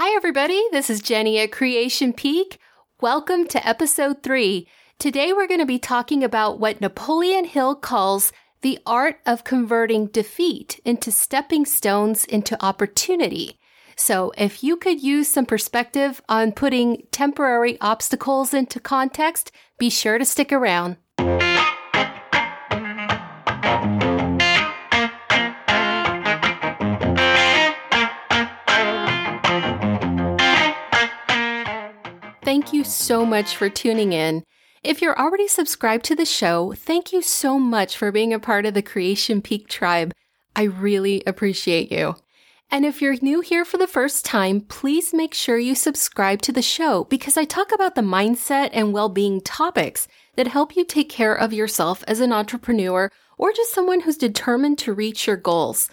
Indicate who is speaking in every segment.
Speaker 1: Hi, everybody. This is Jenny at Creation Peak. Welcome to episode three. Today, we're going to be talking about what Napoleon Hill calls the art of converting defeat into stepping stones into opportunity. So, if you could use some perspective on putting temporary obstacles into context, be sure to stick around. You so much for tuning in. If you're already subscribed to the show, thank you so much for being a part of the Creation Peak tribe. I really appreciate you. And if you're new here for the first time, please make sure you subscribe to the show because I talk about the mindset and well-being topics that help you take care of yourself as an entrepreneur or just someone who's determined to reach your goals.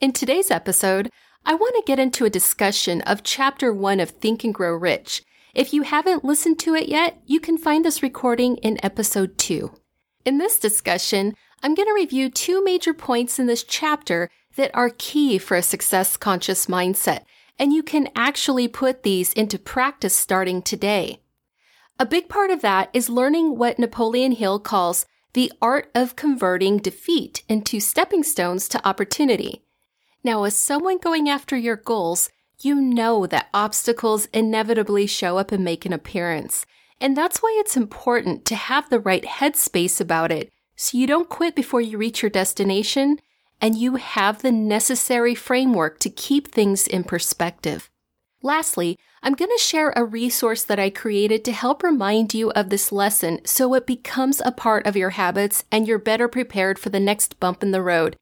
Speaker 1: In today's episode, I want to get into a discussion of chapter one of Think and Grow Rich if you haven't listened to it yet, you can find this recording in episode 2. In this discussion, I'm going to review two major points in this chapter that are key for a success conscious mindset, and you can actually put these into practice starting today. A big part of that is learning what Napoleon Hill calls the art of converting defeat into stepping stones to opportunity. Now, as someone going after your goals, you know that obstacles inevitably show up and make an appearance. And that's why it's important to have the right headspace about it so you don't quit before you reach your destination and you have the necessary framework to keep things in perspective. Lastly, I'm going to share a resource that I created to help remind you of this lesson so it becomes a part of your habits and you're better prepared for the next bump in the road.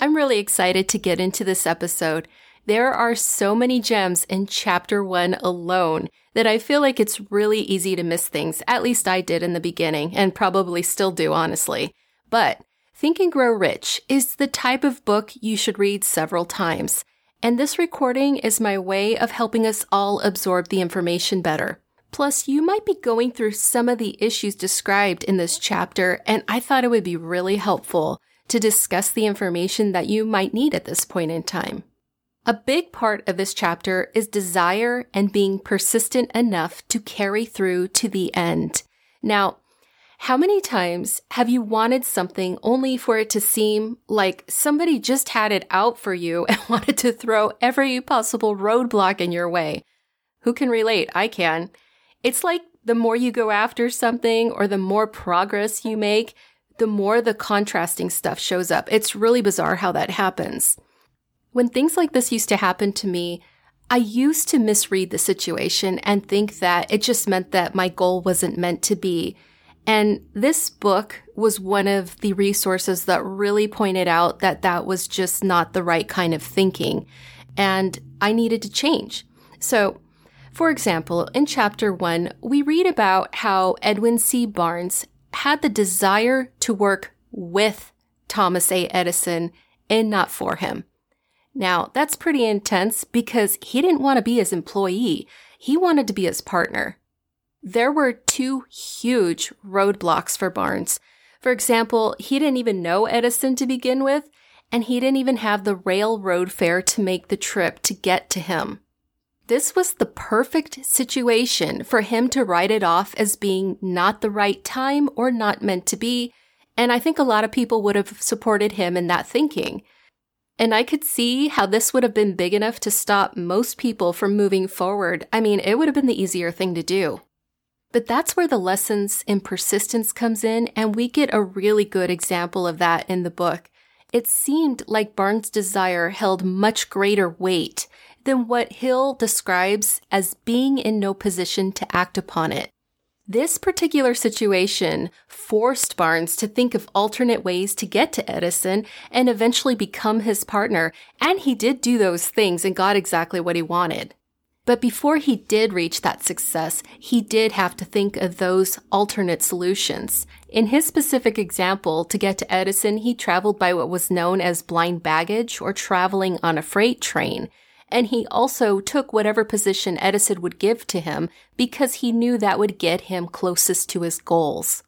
Speaker 1: I'm really excited to get into this episode. There are so many gems in chapter one alone that I feel like it's really easy to miss things. At least I did in the beginning and probably still do, honestly. But Think and Grow Rich is the type of book you should read several times. And this recording is my way of helping us all absorb the information better. Plus, you might be going through some of the issues described in this chapter, and I thought it would be really helpful to discuss the information that you might need at this point in time. A big part of this chapter is desire and being persistent enough to carry through to the end. Now, how many times have you wanted something only for it to seem like somebody just had it out for you and wanted to throw every possible roadblock in your way? Who can relate? I can. It's like the more you go after something or the more progress you make, the more the contrasting stuff shows up. It's really bizarre how that happens. When things like this used to happen to me, I used to misread the situation and think that it just meant that my goal wasn't meant to be. And this book was one of the resources that really pointed out that that was just not the right kind of thinking. And I needed to change. So, for example, in chapter one, we read about how Edwin C. Barnes had the desire to work with Thomas A. Edison and not for him. Now, that's pretty intense because he didn't want to be his employee. He wanted to be his partner. There were two huge roadblocks for Barnes. For example, he didn't even know Edison to begin with, and he didn't even have the railroad fare to make the trip to get to him. This was the perfect situation for him to write it off as being not the right time or not meant to be, and I think a lot of people would have supported him in that thinking. And I could see how this would have been big enough to stop most people from moving forward. I mean, it would have been the easier thing to do. But that's where the lessons in persistence comes in, and we get a really good example of that in the book. It seemed like Barnes' desire held much greater weight than what Hill describes as being in no position to act upon it. This particular situation forced Barnes to think of alternate ways to get to Edison and eventually become his partner, and he did do those things and got exactly what he wanted. But before he did reach that success, he did have to think of those alternate solutions. In his specific example, to get to Edison, he traveled by what was known as blind baggage or traveling on a freight train and he also took whatever position Edison would give to him because he knew that would get him closest to his goals.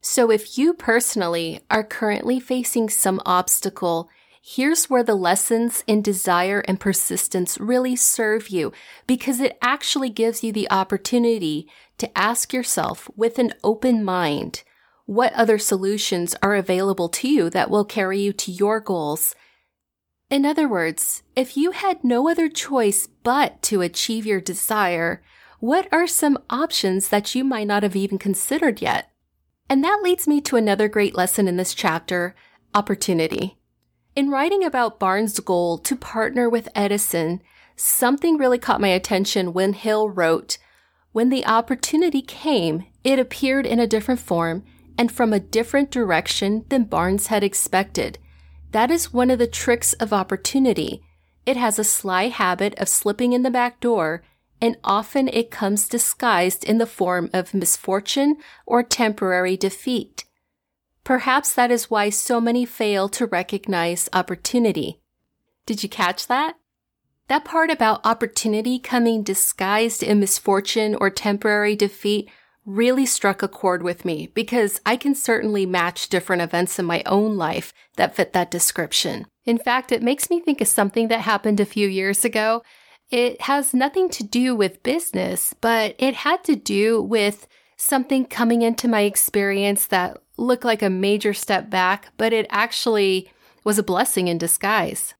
Speaker 1: So if you personally are currently facing some obstacle, here's where the lessons in desire and persistence really serve you because it actually gives you the opportunity to ask yourself with an open mind what other solutions are available to you that will carry you to your goals. In other words, if you had no other choice but to achieve your desire, what are some options that you might not have even considered yet? And that leads me to another great lesson in this chapter opportunity. In writing about Barnes' goal to partner with Edison, something really caught my attention when Hill wrote, When the opportunity came, it appeared in a different form and from a different direction than Barnes had expected. That is one of the tricks of opportunity. It has a sly habit of slipping in the back door and often it comes disguised in the form of misfortune or temporary defeat. Perhaps that is why so many fail to recognize opportunity. Did you catch that? That part about opportunity coming disguised in misfortune or temporary defeat really struck a chord with me because I can certainly match different events in my own life that fit that description. In fact, it makes me think of something that happened a few years ago it has nothing to do with business, but it had to do with something coming into my experience that looked like a major step back, but it actually was a blessing in disguise.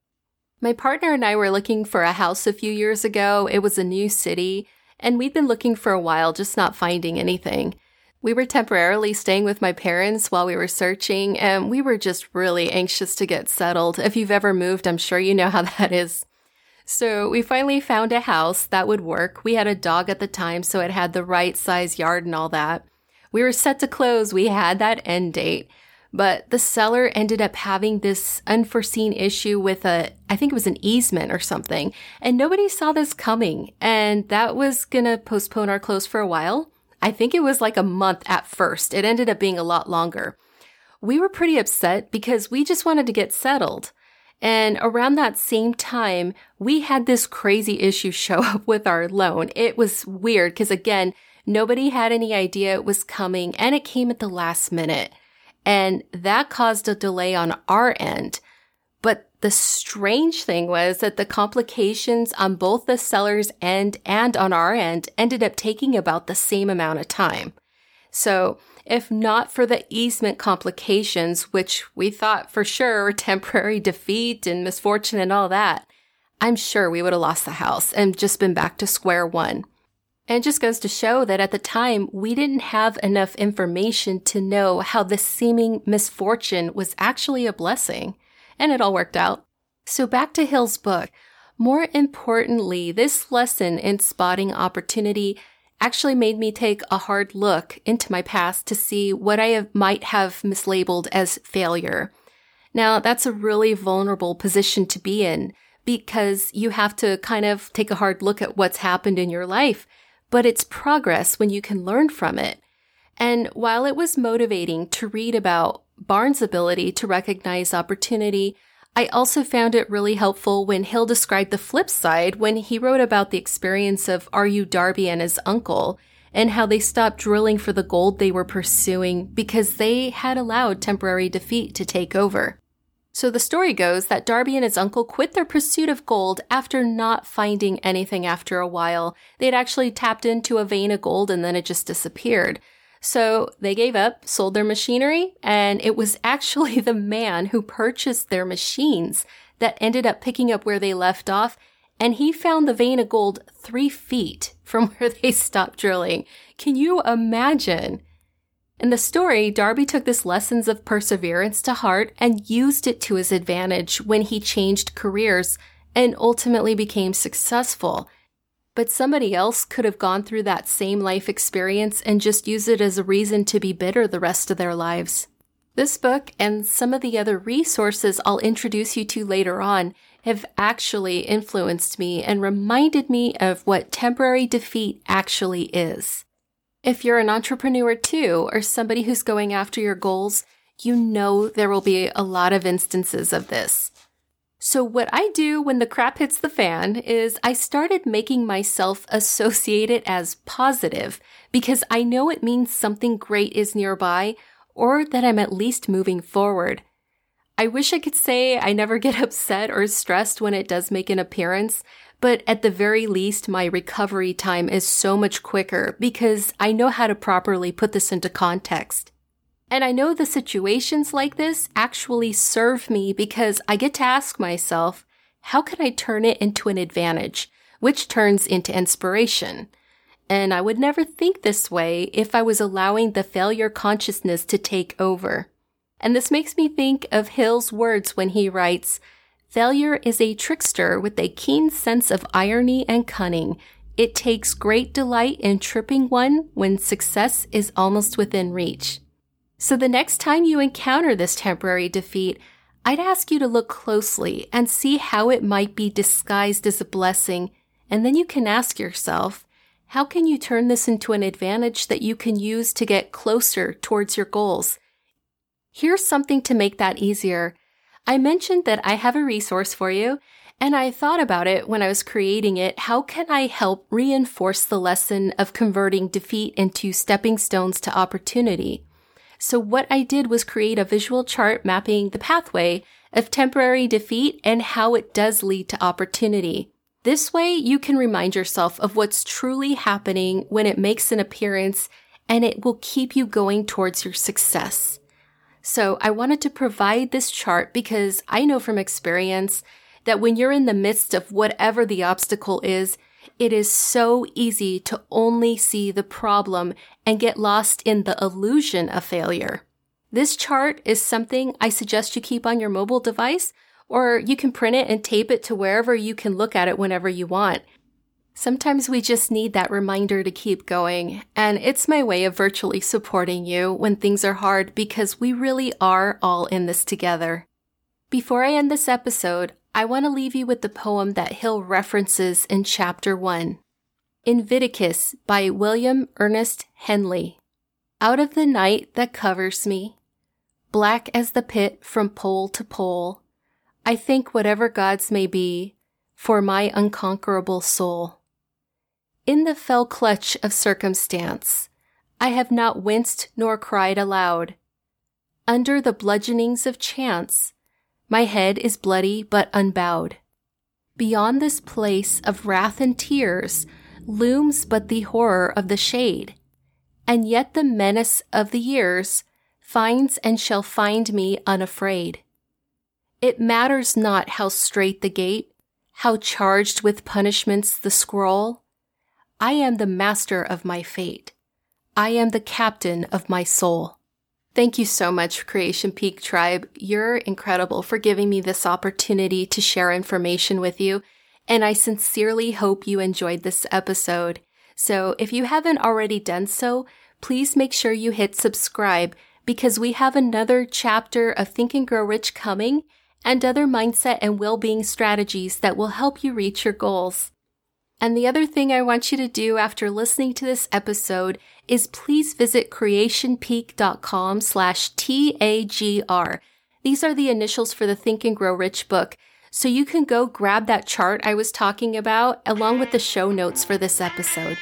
Speaker 1: My partner and I were looking for a house a few years ago. It was a new city, and we'd been looking for a while, just not finding anything. We were temporarily staying with my parents while we were searching, and we were just really anxious to get settled. If you've ever moved, I'm sure you know how that is. So we finally found a house that would work. We had a dog at the time, so it had the right size yard and all that. We were set to close. We had that end date. But the seller ended up having this unforeseen issue with a, I think it was an easement or something. And nobody saw this coming. And that was to postpone our close for a while. I think it was like a month at first. It ended up being a lot longer. We were pretty upset because we just wanted to get settled. And around that same time, we had this crazy issue show up with our loan. It was weird because again, nobody had any idea it was coming and it came at the last minute. And that caused a delay on our end. But the strange thing was that the complications on both the seller's end and on our end ended up taking about the same amount of time. So if not for the easement complications, which we thought for sure were temporary defeat and misfortune and all that, I'm sure we would have lost the house and just been back to square one. And it just goes to show that at the time, we didn't have enough information to know how this seeming misfortune was actually a blessing. And it all worked out. So back to Hill's book. More importantly, this lesson in spotting opportunity actually made me take a hard look into my past to see what I have, might have mislabeled as failure. Now, that's a really vulnerable position to be in because you have to kind of take a hard look at what's happened in your life, but it's progress when you can learn from it. And while it was motivating to read about Barnes' ability to recognize opportunity, I also found it really helpful when Hill described the flip side when he wrote about the experience of R.U. Darby and his uncle and how they stopped drilling for the gold they were pursuing because they had allowed temporary defeat to take over. So the story goes that Darby and his uncle quit their pursuit of gold after not finding anything after a while. They'd actually tapped into a vein of gold and then it just disappeared. So they gave up, sold their machinery, and it was actually the man who purchased their machines that ended up picking up where they left off. And he found the vein of gold three feet from where they stopped drilling. Can you imagine? In the story, Darby took this lessons of perseverance to heart and used it to his advantage when he changed careers and ultimately became successful. But somebody else could have gone through that same life experience and just use it as a reason to be bitter the rest of their lives. This book and some of the other resources I'll introduce you to later on have actually influenced me and reminded me of what temporary defeat actually is. If you're an entrepreneur too, or somebody who's going after your goals, you know there will be a lot of instances of this. So, what I do when the crap hits the fan is I started making myself associate it as positive because I know it means something great is nearby or that I'm at least moving forward. I wish I could say I never get upset or stressed when it does make an appearance, but at the very least, my recovery time is so much quicker because I know how to properly put this into context. And I know the situations like this actually serve me because I get to ask myself, how can I turn it into an advantage, which turns into inspiration? And I would never think this way if I was allowing the failure consciousness to take over. And this makes me think of Hill's words when he writes, Failure is a trickster with a keen sense of irony and cunning. It takes great delight in tripping one when success is almost within reach. So the next time you encounter this temporary defeat, I'd ask you to look closely and see how it might be disguised as a blessing. And then you can ask yourself, how can you turn this into an advantage that you can use to get closer towards your goals? Here's something to make that easier. I mentioned that I have a resource for you, and I thought about it when I was creating it. How can I help reinforce the lesson of converting defeat into stepping stones to opportunity? So what I did was create a visual chart mapping the pathway of temporary defeat and how it does lead to opportunity. This way you can remind yourself of what's truly happening when it makes an appearance and it will keep you going towards your success. So I wanted to provide this chart because I know from experience that when you're in the midst of whatever the obstacle is, it is so easy to only see the problem and get lost in the illusion of failure. This chart is something I suggest you keep on your mobile device, or you can print it and tape it to wherever you can look at it whenever you want. Sometimes we just need that reminder to keep going, and it's my way of virtually supporting you when things are hard because we really are all in this together. Before I end this episode, I want to leave you with the poem that Hill references in chapter 1. Invictus by William Ernest Henley. Out of the night that covers me, black as the pit from pole to pole, I think whatever gods may be for my unconquerable soul. In the fell clutch of circumstance, I have not winced nor cried aloud. Under the bludgeonings of chance, my head is bloody but unbowed. Beyond this place of wrath and tears looms but the horror of the shade, and yet the menace of the years finds and shall find me unafraid. It matters not how strait the gate, how charged with punishments the scroll, I am the master of my fate. I am the captain of my soul. Thank you so much, Creation Peak Tribe. You're incredible for giving me this opportunity to share information with you. And I sincerely hope you enjoyed this episode. So if you haven't already done so, please make sure you hit subscribe because we have another chapter of Think and Grow Rich coming and other mindset and well-being strategies that will help you reach your goals. And the other thing I want you to do after listening to this episode is please visit creationpeak.com slash T-A-G-R. These are the initials for the Think and Grow Rich book. So you can go grab that chart I was talking about along with the show notes for this episode.